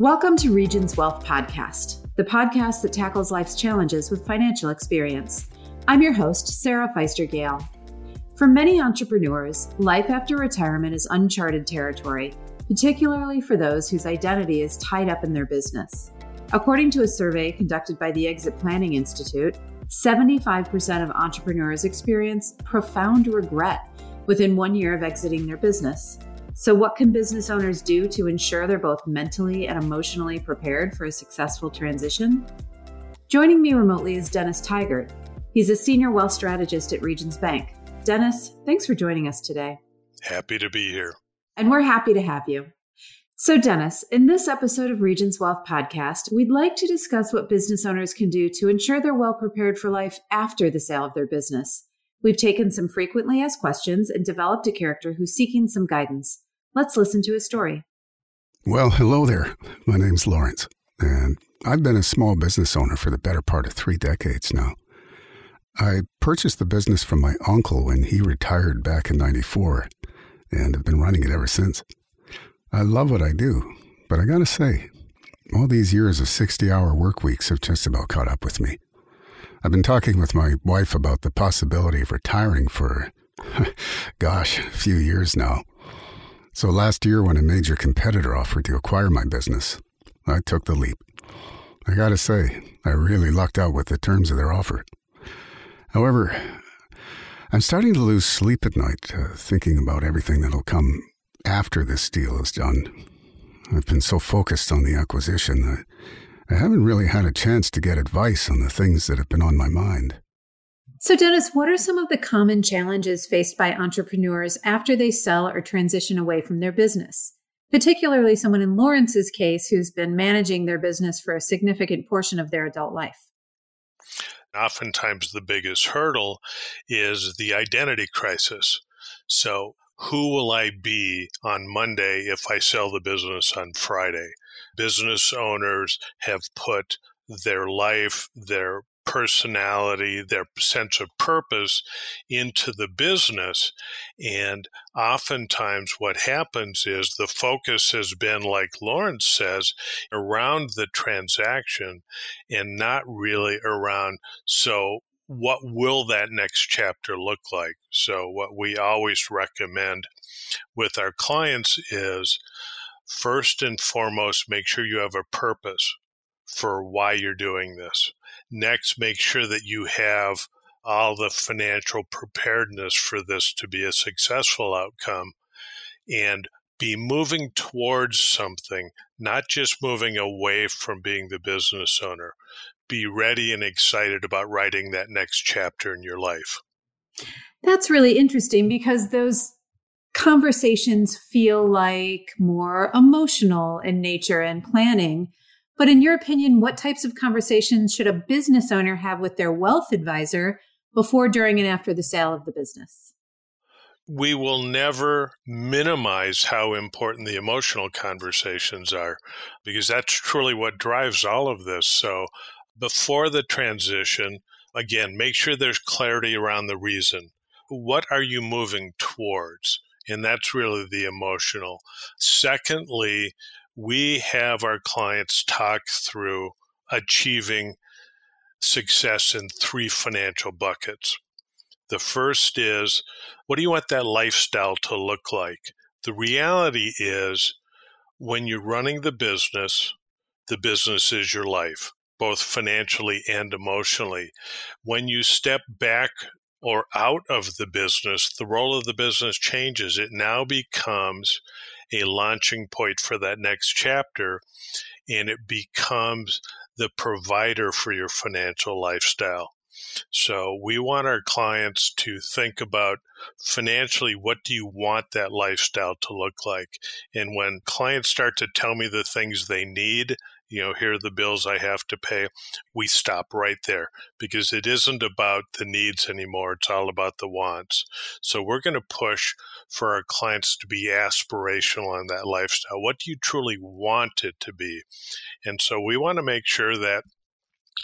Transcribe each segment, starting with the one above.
Welcome to Regions Wealth Podcast, the podcast that tackles life's challenges with financial experience. I'm your host, Sarah Feister Gale. For many entrepreneurs, life after retirement is uncharted territory, particularly for those whose identity is tied up in their business. According to a survey conducted by the Exit Planning Institute, 75% of entrepreneurs experience profound regret within one year of exiting their business. So, what can business owners do to ensure they're both mentally and emotionally prepared for a successful transition? Joining me remotely is Dennis Tigert. He's a senior wealth strategist at Regions Bank. Dennis, thanks for joining us today. Happy to be here. And we're happy to have you. So, Dennis, in this episode of Regions Wealth Podcast, we'd like to discuss what business owners can do to ensure they're well prepared for life after the sale of their business. We've taken some frequently asked questions and developed a character who's seeking some guidance. Let's listen to his story. Well, hello there. My name's Lawrence, and I've been a small business owner for the better part of three decades now. I purchased the business from my uncle when he retired back in 94 and have been running it ever since. I love what I do, but I gotta say, all these years of 60 hour work weeks have just about caught up with me. I've been talking with my wife about the possibility of retiring for, gosh, a few years now. So last year, when a major competitor offered to acquire my business, I took the leap. I gotta say, I really lucked out with the terms of their offer. However, I'm starting to lose sleep at night uh, thinking about everything that'll come after this deal is done. I've been so focused on the acquisition that I haven't really had a chance to get advice on the things that have been on my mind. So, Dennis, what are some of the common challenges faced by entrepreneurs after they sell or transition away from their business? Particularly someone in Lawrence's case who's been managing their business for a significant portion of their adult life. Oftentimes, the biggest hurdle is the identity crisis. So, who will I be on Monday if I sell the business on Friday? Business owners have put their life, their personality, their sense of purpose into the business. And oftentimes, what happens is the focus has been, like Lawrence says, around the transaction and not really around, so what will that next chapter look like? So, what we always recommend with our clients is first and foremost, make sure you have a purpose for why you're doing this. Next, make sure that you have all the financial preparedness for this to be a successful outcome and be moving towards something, not just moving away from being the business owner. Be ready and excited about writing that next chapter in your life. That's really interesting because those conversations feel like more emotional in nature and planning. But in your opinion, what types of conversations should a business owner have with their wealth advisor before, during, and after the sale of the business? We will never minimize how important the emotional conversations are because that's truly what drives all of this. So, before the transition, again, make sure there's clarity around the reason. What are you moving towards? And that's really the emotional. Secondly, we have our clients talk through achieving success in three financial buckets. The first is what do you want that lifestyle to look like? The reality is when you're running the business, the business is your life, both financially and emotionally. When you step back or out of the business, the role of the business changes. It now becomes a launching point for that next chapter and it becomes the provider for your financial lifestyle. So we want our clients to think about financially what do you want that lifestyle to look like? And when clients start to tell me the things they need, you know, here are the bills I have to pay, we stop right there because it isn't about the needs anymore. It's all about the wants. So we're going to push for our clients to be aspirational on that lifestyle. What do you truly want it to be? And so we want to make sure that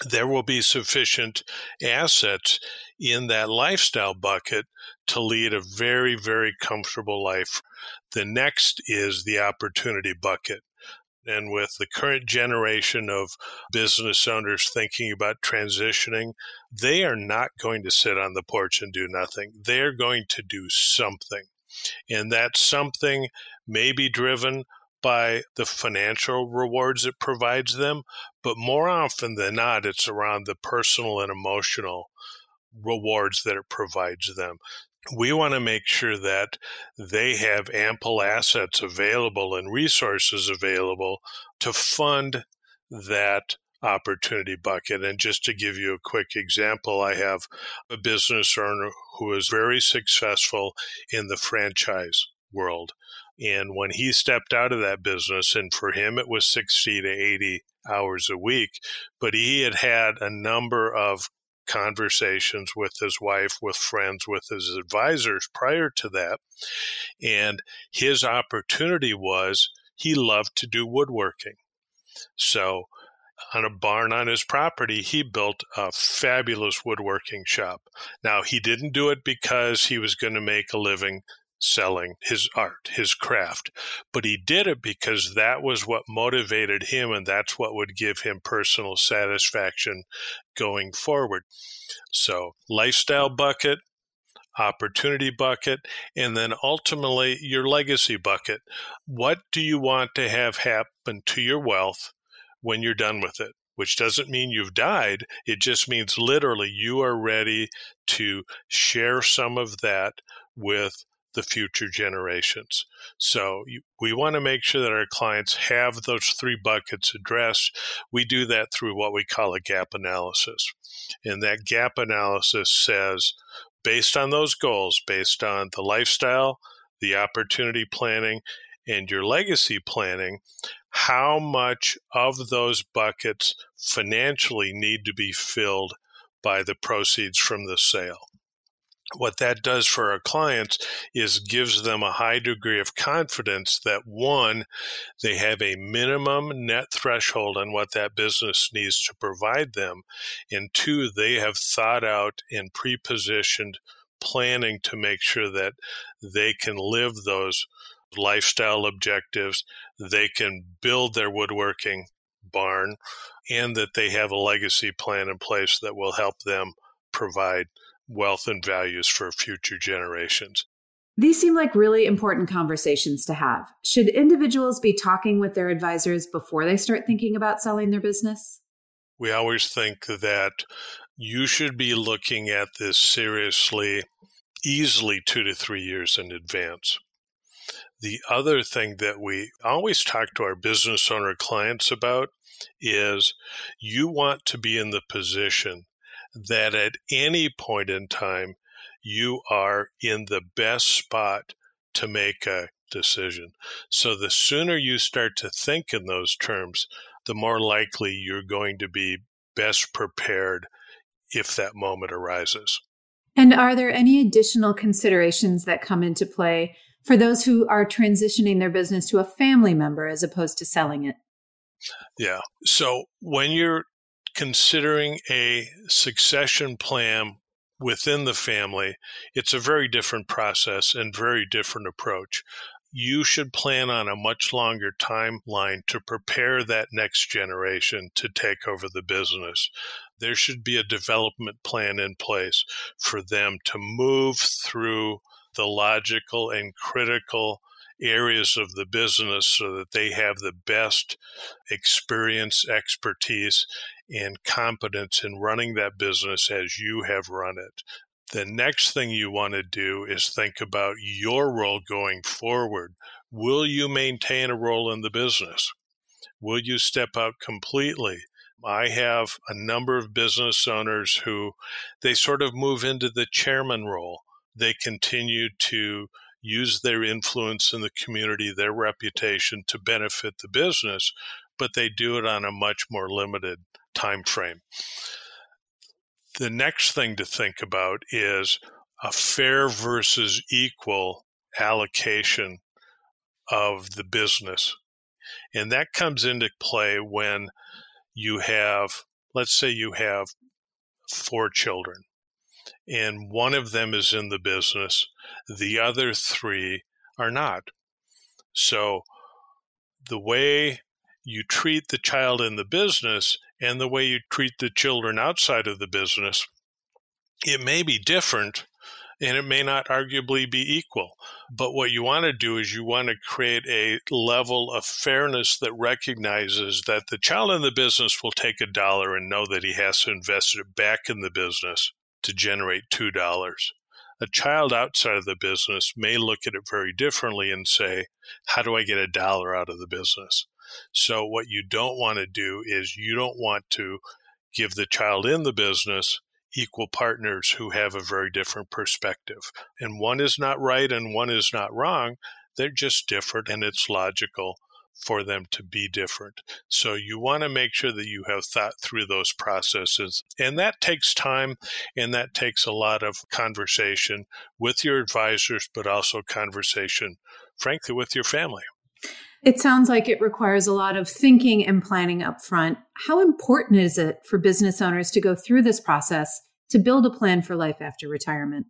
there will be sufficient assets in that lifestyle bucket to lead a very, very comfortable life. The next is the opportunity bucket And with the current generation of business owners thinking about transitioning, they are not going to sit on the porch and do nothing. They're going to do something. And that something may be driven by the financial rewards it provides them, but more often than not, it's around the personal and emotional rewards that it provides them we want to make sure that they have ample assets available and resources available to fund that opportunity bucket. And just to give you a quick example, I have a business owner who is very successful in the franchise world. And when he stepped out of that business, and for him it was 60 to 80 hours a week, but he had had a number of conversations with his wife, with friends, with his advisors prior to that. And his opportunity was he loved to do woodworking. So, on a barn on his property, he built a fabulous woodworking shop. Now, he didn't do it because he was going to make a living selling his art, his craft. But he did it because that was what motivated him and that's what would give him personal satisfaction going forward. So, lifestyle bucket, opportunity bucket, and then ultimately your legacy bucket. What do you want to have happen to your wealth when you're done with it? Which doesn't mean you've died. It just means literally you are ready to share some of that with the future generations. So we want to make sure that our clients have those three buckets addressed. We do that through what we call a gap analysis. And that gap analysis says, based on those goals, based on the lifestyle, the opportunity planning, and your legacy planning, how much of those buckets financially need to be filled by the proceeds from the sale what that does for our clients is gives them a high degree of confidence that one, they have a minimum net threshold on what that business needs to provide them, and two, they have thought out and pre-positioned planning to make sure that they can live those lifestyle objectives, they can build their woodworking barn, and that they have a legacy plan in place that will help them provide wealth and values for future generations. These seem like really important conversations to have. Should individuals be talking with their advisors before they start thinking about selling their business? We always think that you should be looking at this seriously, easily two to three years in advance. The other thing that we always talk to our business owner clients about is you want to be in the position that at any point in time, you are in the best spot to make a decision. So the sooner you start to think in those terms, the more likely you're going to be best prepared if that moment arises. And are there any additional considerations that come into play for those who are transitioning their business to a family member as opposed to selling it? Yeah. So when you're considering a succession plan within the family, it's a very different process and very different approach. You should plan on a much longer timeline to prepare that next generation to take over the business. There should be a development plan in place for them to move through the logical and critical areas of the business so that they have the best experience, expertise, and competence in running that business as you have run it. The next thing you want to do is think about your role going forward. Will you maintain a role in the business? Will you step out completely? I have a number of business owners who they sort of move into the chairman role. They continue to use their influence in the community, their reputation to benefit the business, but they do it on a much more limited time frame. The next thing to think about is a fair versus equal allocation of the business. And that comes into play when you have, let's say you have four children and one of them is in the business, the other three are not. So the way you treat the child in the business and the way you treat the children outside of the business, it may be different and it may not arguably be equal. But what you want to do is you want to create a level of fairness that recognizes that the child in the business will take a dollar and know that he has to invest it back in the business to generate $2. A child outside of the business may look at it very differently and say, How do I get a dollar out of the business? So, what you don't want to do is you don't want to give the child in the business equal partners who have a very different perspective. And one is not right and one is not wrong. They're just different, and it's logical for them to be different. So you want to make sure that you have thought through those processes. And that takes time and that takes a lot of conversation with your advisors, but also conversation, frankly, with your family. It sounds like it requires a lot of thinking and planning up front. How important is it for business owners to go through this process to build a plan for life after retirement?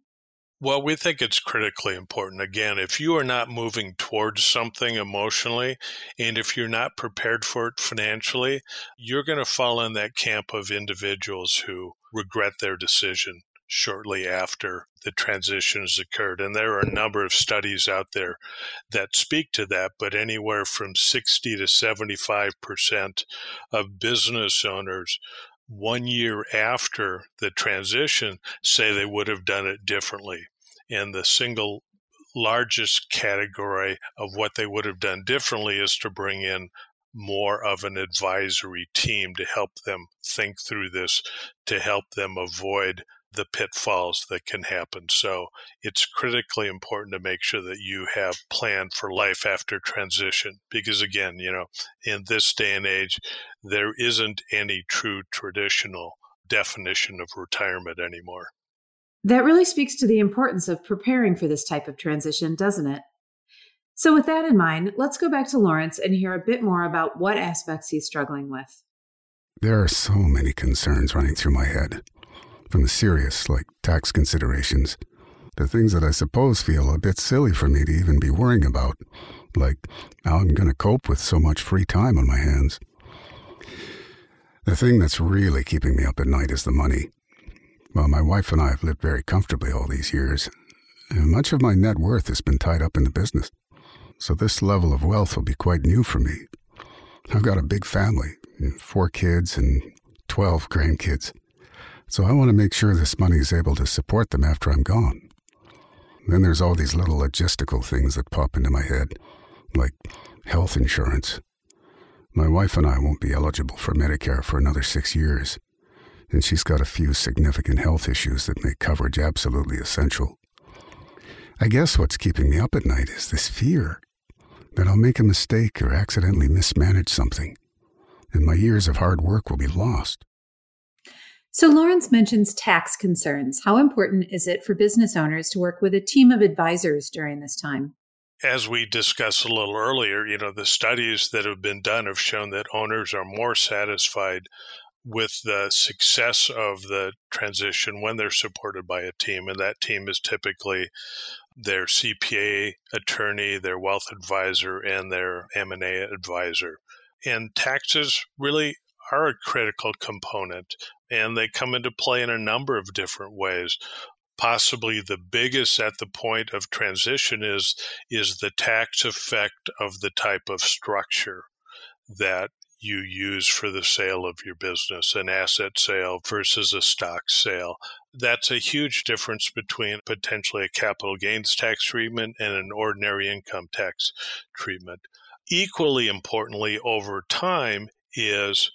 Well, we think it's critically important. Again, if you are not moving towards something emotionally and if you're not prepared for it financially, you're going to fall in that camp of individuals who regret their decision shortly after the transition has occurred. And there are a number of studies out there that speak to that, but anywhere from 60 to 75% of business owners one year after the transition say they would have done it differently. And the single largest category of what they would have done differently is to bring in more of an advisory team to help them think through this, to help them avoid the pitfalls that can happen. So it's critically important to make sure that you have planned for life after transition. Because again, you know, in this day and age, there isn't any true traditional definition of retirement anymore. That really speaks to the importance of preparing for this type of transition, doesn't it? So, with that in mind, let's go back to Lawrence and hear a bit more about what aspects he's struggling with. There are so many concerns running through my head from the serious, like tax considerations, the things that I suppose feel a bit silly for me to even be worrying about, like how I'm going to cope with so much free time on my hands. The thing that's really keeping me up at night is the money. Well, my wife and I have lived very comfortably all these years, and much of my net worth has been tied up in the business. So this level of wealth will be quite new for me. I've got a big family, four kids and 12 grandkids. So I want to make sure this money is able to support them after I'm gone. Then there's all these little logistical things that pop into my head, like health insurance. My wife and I won't be eligible for Medicare for another six years, and she's got a few significant health issues that make coverage absolutely essential. I guess what's keeping me up at night is this fear that I'll make a mistake or accidentally mismanage something, and my years of hard work will be lost. So, Lawrence mentions tax concerns. How important is it for business owners to work with a team of advisors during this time? As we discussed a little earlier, you know, the studies that have been done have shown that owners are more satisfied with the success of the transition when they're supported by a team and that team is typically their CPA attorney, their wealth advisor and their M&A advisor. And taxes really are a critical component and they come into play in a number of different ways. Possibly the biggest at the point of transition is is the tax effect of the type of structure that you use for the sale of your business an asset sale versus a stock sale. That's a huge difference between potentially a capital gains tax treatment and an ordinary income tax treatment. Equally importantly over time is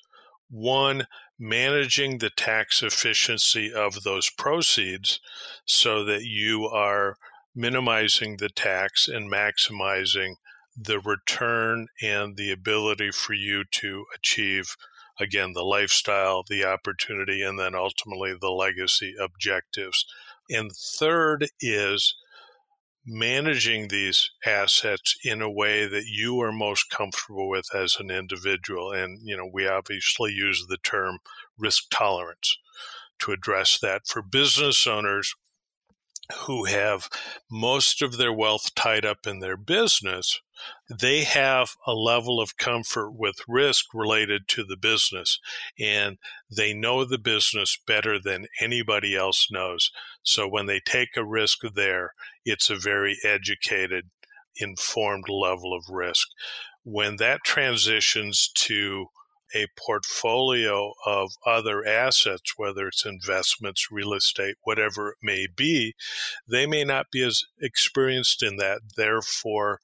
one, managing the tax efficiency of those proceeds so that you are minimizing the tax and maximizing the return and the ability for you to achieve again the lifestyle the opportunity and then ultimately the legacy objectives. And third is managing these assets in a way that you are most comfortable with as an individual. And, you know, we obviously use the term risk tolerance to address that. For business owners who have most of their wealth tied up in their business, they have a level of comfort with risk related to the business and they know the business better than anybody else knows. So when they take a risk there, it's a very educated, informed level of risk. When that transitions to a portfolio of other assets, whether it's investments, real estate, whatever it may be, they may not be as experienced in that. Therefore,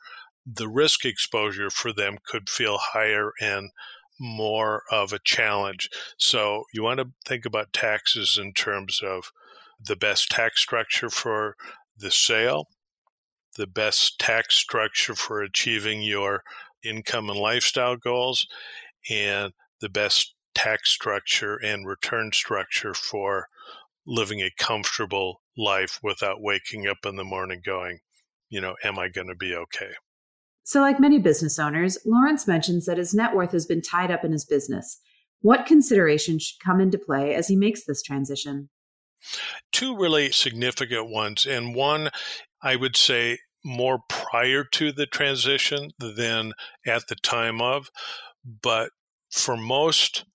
the risk exposure for them could feel higher and more of a challenge. So, you want to think about taxes in terms of the best tax structure for the sale, the best tax structure for achieving your income and lifestyle goals, and the best tax structure and return structure for living a comfortable life without waking up in the morning going, you know, am I going to be okay? So, like many business owners, Lawrence mentions that his net worth has been tied up in his business. What considerations should come into play as he makes this transition? Two really significant ones. And one, I would say, more prior to the transition than at the time of. But for most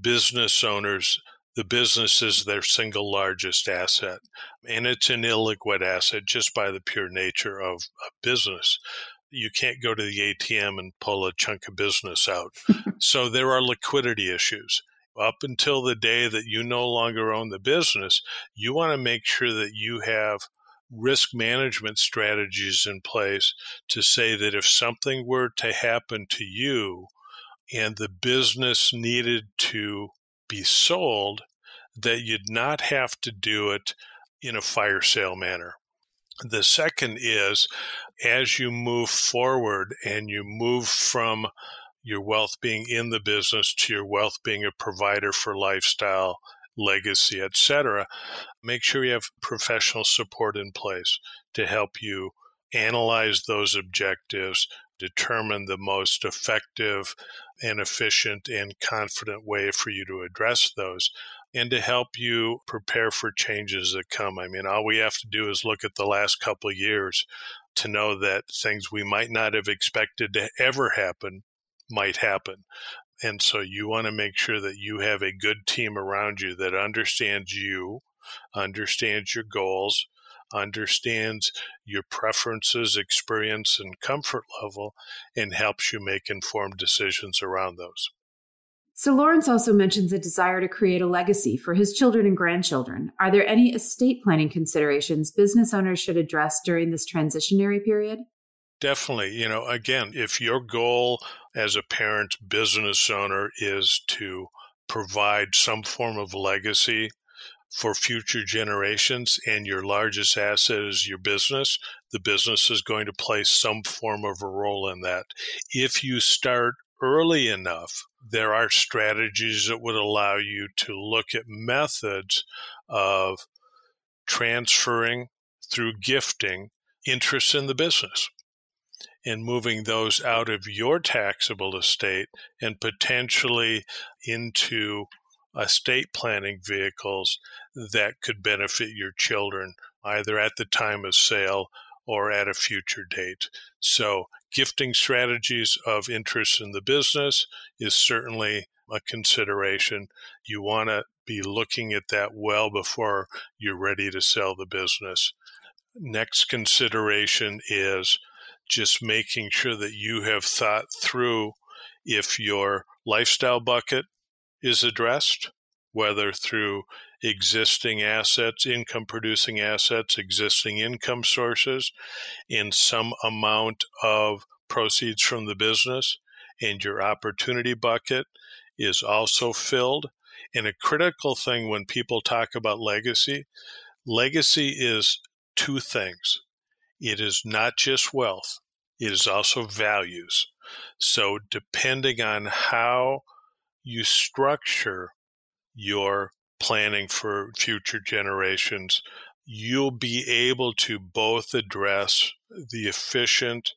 business owners, the business is their single largest asset. And it's an illiquid asset just by the pure nature of a business. You can't go to the ATM and pull a chunk of business out. so there are liquidity issues. Up until the day that you no longer own the business, you want to make sure that you have risk management strategies in place to say that if something were to happen to you, and the business needed to be sold, that you'd not have to do it in a fire sale manner. The second is as you move forward and you move from your wealth being in the business to your wealth being a provider for lifestyle, legacy, etc., make sure you have professional support in place to help you analyze those objectives, determine the most effective and efficient and confident way for you to address those and to help you prepare for changes that come. I mean, all we have to do is look at the last couple years to know that things we might not have expected to ever happen might happen. And so you want to make sure that you have a good team around you that understands you, understands your goals, understands your preferences, experience, and comfort level, and helps you make informed decisions around those. So, Lawrence also mentions a desire to create a legacy for his children and grandchildren. Are there any estate planning considerations business owners should address during this transitionary period? Definitely. You know, again, if your goal as a parent business owner is to provide some form of legacy for future generations and your largest asset is your business, the business is going to play some form of a role in that. If you start early enough, there are strategies that would allow you to look at methods of transferring through gifting interests in the business and moving those out of your taxable estate and potentially into estate planning vehicles that could benefit your children either at the time of sale or at a future date. So, gifting strategies of interest in the business is certainly a consideration. You want to be looking at that well before you're ready to sell the business. Next consideration is just making sure that you have thought through if your lifestyle bucket is addressed, whether through existing assets, income producing assets, existing income sources, in some amount of proceeds from the business, and your opportunity bucket is also filled. And a critical thing when people talk about legacy, legacy is two things it is not just wealth, it is also values. So, depending on how you structure your planning for future generations, you'll be able to both address the efficient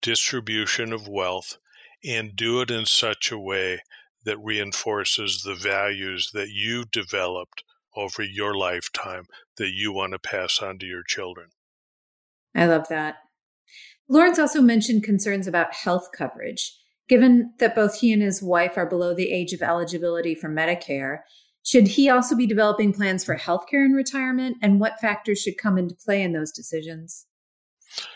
distribution of wealth and do it in such a way that reinforces the values that you developed over your lifetime that you want to pass on to your children. I love that. Lawrence also mentioned concerns about health coverage. Given that both he and his wife are below the age of eligibility for Medicare, should he also be developing plans for healthcare in retirement? And what factors should come into play in those decisions?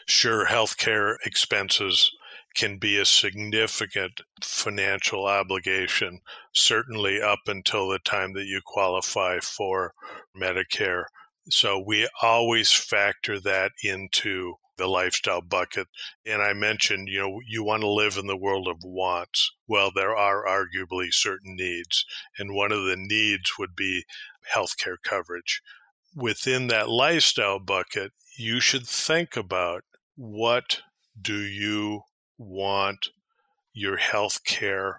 Sure, healthcare expenses can be a significant financial obligation, certainly up until the time that you qualify for Medicare. So we always factor that into the lifestyle bucket. And I mentioned, you know, you want to live in the world of wants. Well, there are arguably certain needs. And one of the needs would be healthcare coverage. Within that lifestyle bucket, you should think about what do you want your healthcare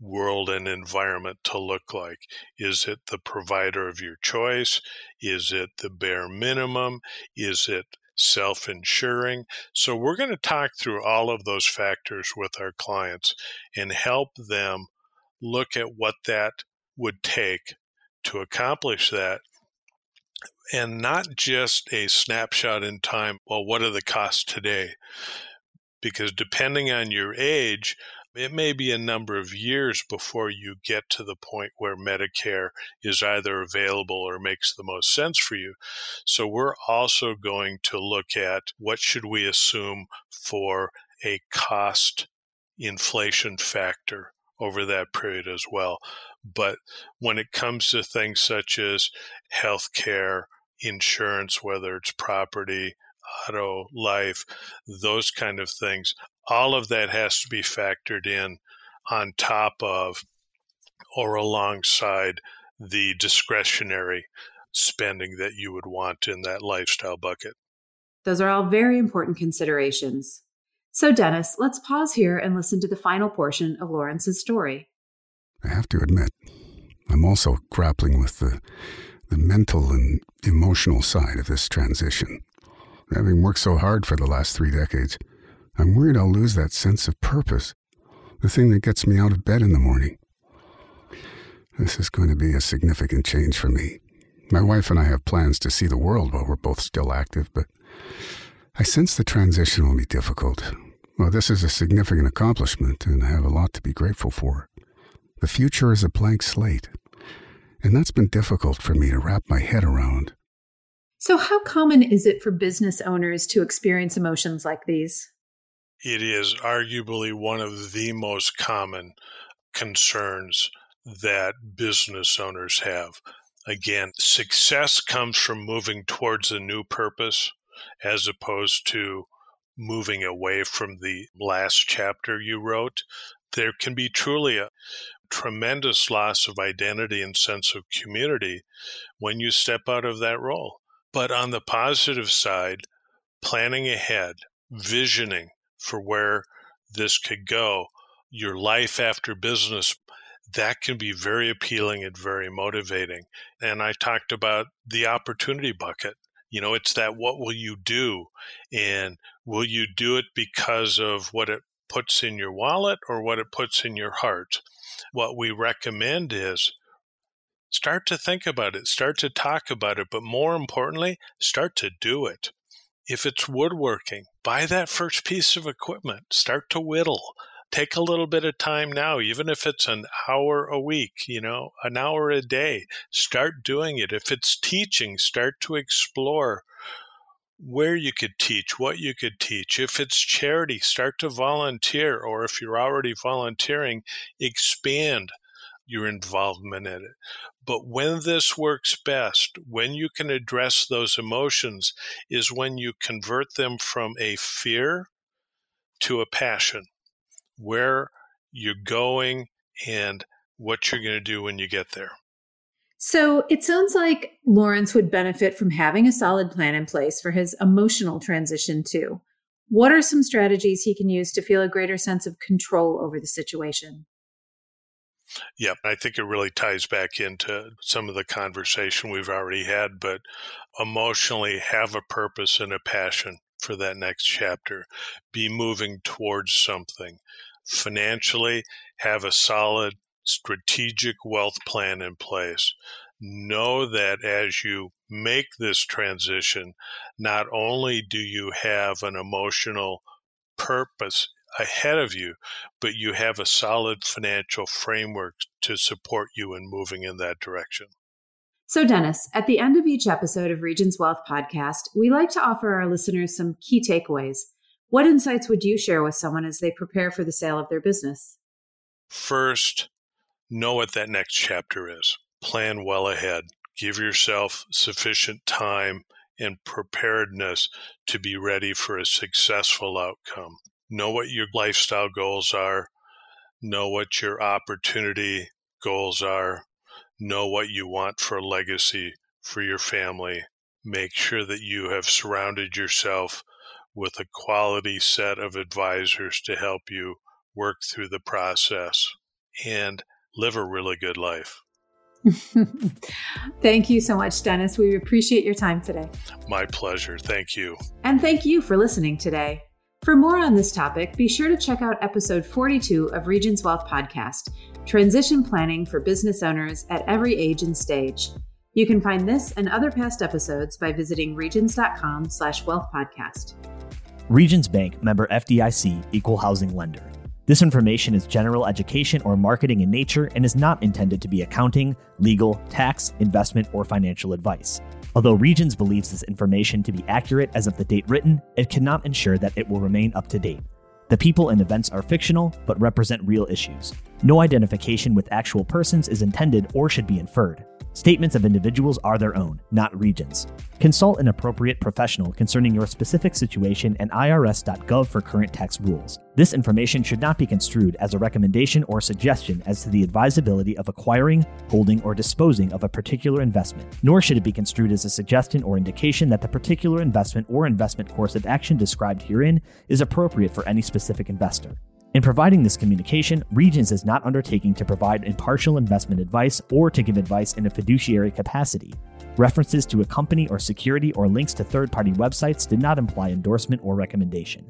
world and environment to look like? Is it the provider of your choice? Is it the bare minimum? Is it self insuring. So, we're going to talk through all of those factors with our clients and help them look at what that would take to accomplish that. And not just a snapshot in time, well, what are the costs today? Because depending on your age, it may be a number of years before you get to the point where Medicare is either available or makes the most sense for you. So we're also going to look at what should we assume for a cost inflation factor over that period as well. But when it comes to things such as healthcare, insurance, whether it's property, auto, life, those kind of things, all of that has to be factored in on top of or alongside the discretionary spending that you would want in that lifestyle bucket. Those are all very important considerations. So, Dennis, let's pause here and listen to the final portion of Lawrence's story. I have to admit, I'm also grappling with the, the mental and emotional side of this transition. Having worked so hard for the last three decades, I'm worried I'll lose that sense of purpose, the thing that gets me out of bed in the morning. This is going to be a significant change for me. My wife and I have plans to see the world while we're both still active, but I sense the transition will be difficult. Well, this is a significant accomplishment, and I have a lot to be grateful for. The future is a blank slate, and that's been difficult for me to wrap my head around. So, how common is it for business owners to experience emotions like these? It is arguably one of the most common concerns that business owners have. Again, success comes from moving towards a new purpose as opposed to moving away from the last chapter you wrote. There can be truly a tremendous loss of identity and sense of community when you step out of that role. But on the positive side, planning ahead, visioning, for where this could go, your life after business, that can be very appealing and very motivating. And I talked about the opportunity bucket. You know, it's that what will you do? And will you do it because of what it puts in your wallet or what it puts in your heart? What we recommend is start to think about it, start to talk about it, but more importantly, start to do it. If it's woodworking, buy that first piece of equipment, start to whittle. Take a little bit of time now, even if it's an hour a week, you know, an hour a day. Start doing it. If it's teaching, start to explore where you could teach, what you could teach. If it's charity, start to volunteer. Or if you're already volunteering, expand your involvement in it. But when this works best, when you can address those emotions, is when you convert them from a fear to a passion, where you're going and what you're going to do when you get there. So it sounds like Lawrence would benefit from having a solid plan in place for his emotional transition, too. What are some strategies he can use to feel a greater sense of control over the situation? Yep, I think it really ties back into some of the conversation we've already had, but emotionally have a purpose and a passion for that next chapter. Be moving towards something. Financially, have a solid strategic wealth plan in place. know that as you make this transition, not only do you have an emotional purpose ahead of you, but you have a solid financial framework to support you in moving in that direction. So, Dennis, at the end of each episode of Regions Wealth Podcast, we like to offer our listeners some key takeaways. What insights would you share with someone as they prepare for the sale of their business? First, know what that next chapter is. Plan well ahead. Give yourself sufficient time and preparedness to be ready for a successful outcome. Know what your lifestyle goals are. Know what your opportunity goals are. Know what you want for a legacy for your family. Make sure that you have surrounded yourself with a quality set of advisors to help you work through the process and live a really good life. thank you so much, Dennis. We appreciate your time today. My pleasure. Thank you. And thank you for listening today. For more on this topic, be sure to check out episode 42 of Regions Wealth Podcast Transition Planning for Business Owners at Every Age and Stage. You can find this and other past episodes by visiting regions.com slash wealth podcast. Regions Bank member FDIC equal housing lender. This information is general education or marketing in nature and is not intended to be accounting, legal, tax, investment, or financial advice. Although Regions believes this information to be accurate as of the date written, it cannot ensure that it will remain up to date. The people and events are fictional, but represent real issues. No identification with actual persons is intended or should be inferred. Statements of individuals are their own, not regions. Consult an appropriate professional concerning your specific situation and IRS.gov for current tax rules. This information should not be construed as a recommendation or suggestion as to the advisability of acquiring, holding, or disposing of a particular investment, nor should it be construed as a suggestion or indication that the particular investment or investment course of action described herein is appropriate for any specific investor. In providing this communication, Regions is not undertaking to provide impartial investment advice or to give advice in a fiduciary capacity. References to a company or security or links to third party websites did not imply endorsement or recommendation.